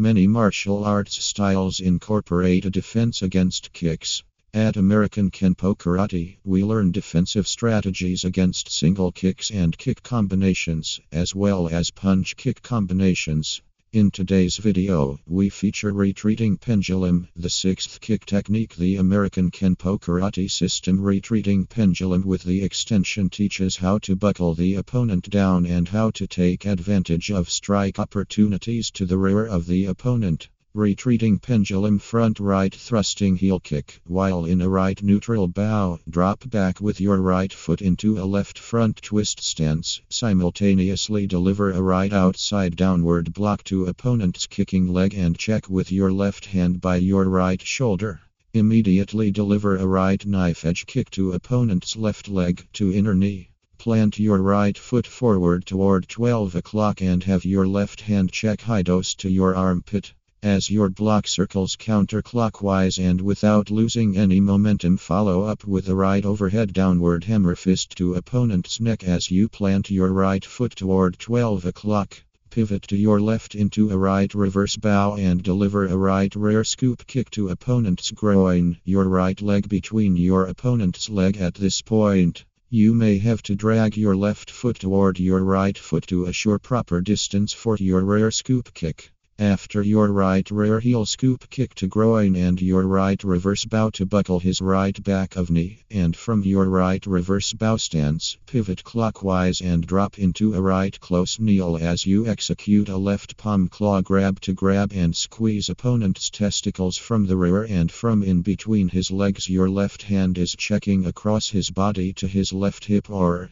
Many martial arts styles incorporate a defense against kicks. At American Kenpo Karate, we learn defensive strategies against single kicks and kick combinations, as well as punch kick combinations. In today's video, we feature retreating pendulum, the sixth kick technique. The American Kenpo Karate system retreating pendulum with the extension teaches how to buckle the opponent down and how to take advantage of strike opportunities to the rear of the opponent. Retreating pendulum front right thrusting heel kick. While in a right neutral bow, drop back with your right foot into a left front twist stance. Simultaneously deliver a right outside downward block to opponent's kicking leg and check with your left hand by your right shoulder. Immediately deliver a right knife edge kick to opponent's left leg to inner knee. Plant your right foot forward toward 12 o'clock and have your left hand check high dose to your armpit. As your block circles counterclockwise and without losing any momentum, follow up with a right overhead downward hammer fist to opponent's neck as you plant your right foot toward 12 o'clock. Pivot to your left into a right reverse bow and deliver a right rear scoop kick to opponent's groin, your right leg between your opponent's leg at this point. You may have to drag your left foot toward your right foot to assure proper distance for your rear scoop kick. After your right rear heel scoop kick to groin and your right reverse bow to buckle his right back of knee, and from your right reverse bow stance, pivot clockwise and drop into a right close kneel as you execute a left palm claw grab to grab and squeeze opponent's testicles from the rear and from in between his legs. Your left hand is checking across his body to his left hip or